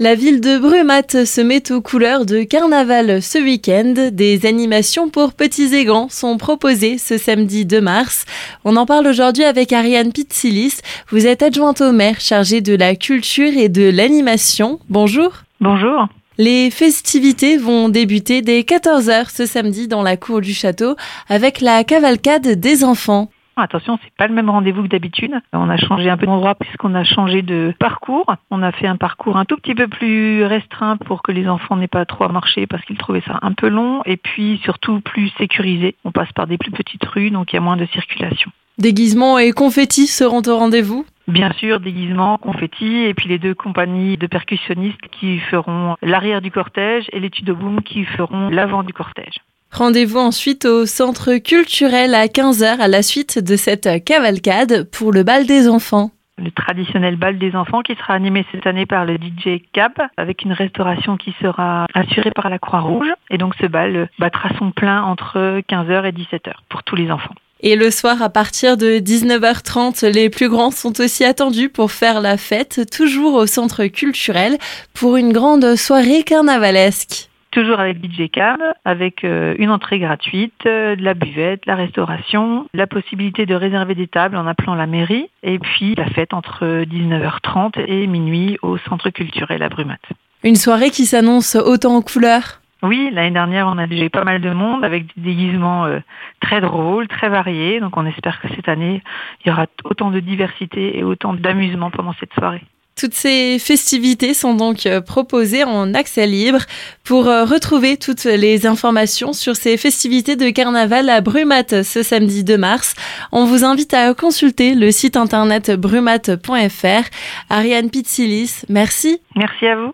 La ville de Brumat se met aux couleurs de carnaval ce week-end. Des animations pour petits et grands sont proposées ce samedi 2 mars. On en parle aujourd'hui avec Ariane Pitsilis. Vous êtes adjointe au maire chargée de la culture et de l'animation. Bonjour. Bonjour. Les festivités vont débuter dès 14h ce samedi dans la cour du château avec la cavalcade des enfants. Attention, c'est pas le même rendez-vous que d'habitude. On a changé un peu d'endroit puisqu'on a changé de parcours. On a fait un parcours un tout petit peu plus restreint pour que les enfants n'aient pas trop à marcher parce qu'ils trouvaient ça un peu long et puis surtout plus sécurisé. On passe par des plus petites rues donc il y a moins de circulation. Déguisements et confettis seront au rendez-vous? Bien sûr, déguisements, confettis, et puis les deux compagnies de percussionnistes qui feront l'arrière du cortège et les boom qui feront l'avant du cortège. Rendez-vous ensuite au centre culturel à 15h à la suite de cette cavalcade pour le bal des enfants le traditionnel bal des enfants qui sera animé cette année par le DJ Cap avec une restauration qui sera assurée par la Croix-Rouge. Et donc ce bal battra son plein entre 15h et 17h pour tous les enfants. Et le soir, à partir de 19h30, les plus grands sont aussi attendus pour faire la fête, toujours au centre culturel, pour une grande soirée carnavalesque toujours avec DJ Cam, avec euh, une entrée gratuite, euh, de la buvette, la restauration, la possibilité de réserver des tables en appelant la mairie, et puis la fête entre 19h30 et minuit au centre culturel à Brumat. Une soirée qui s'annonce autant en couleurs oui, l'année dernière, on a déjà eu pas mal de monde avec des déguisements euh, très drôles, très variés. Donc on espère que cette année, il y aura autant de diversité et autant d'amusement pendant cette soirée. Toutes ces festivités sont donc euh, proposées en accès libre. Pour euh, retrouver toutes les informations sur ces festivités de carnaval à Brumat ce samedi 2 mars, on vous invite à consulter le site internet brumat.fr. Ariane Pitsilis, merci. Merci à vous.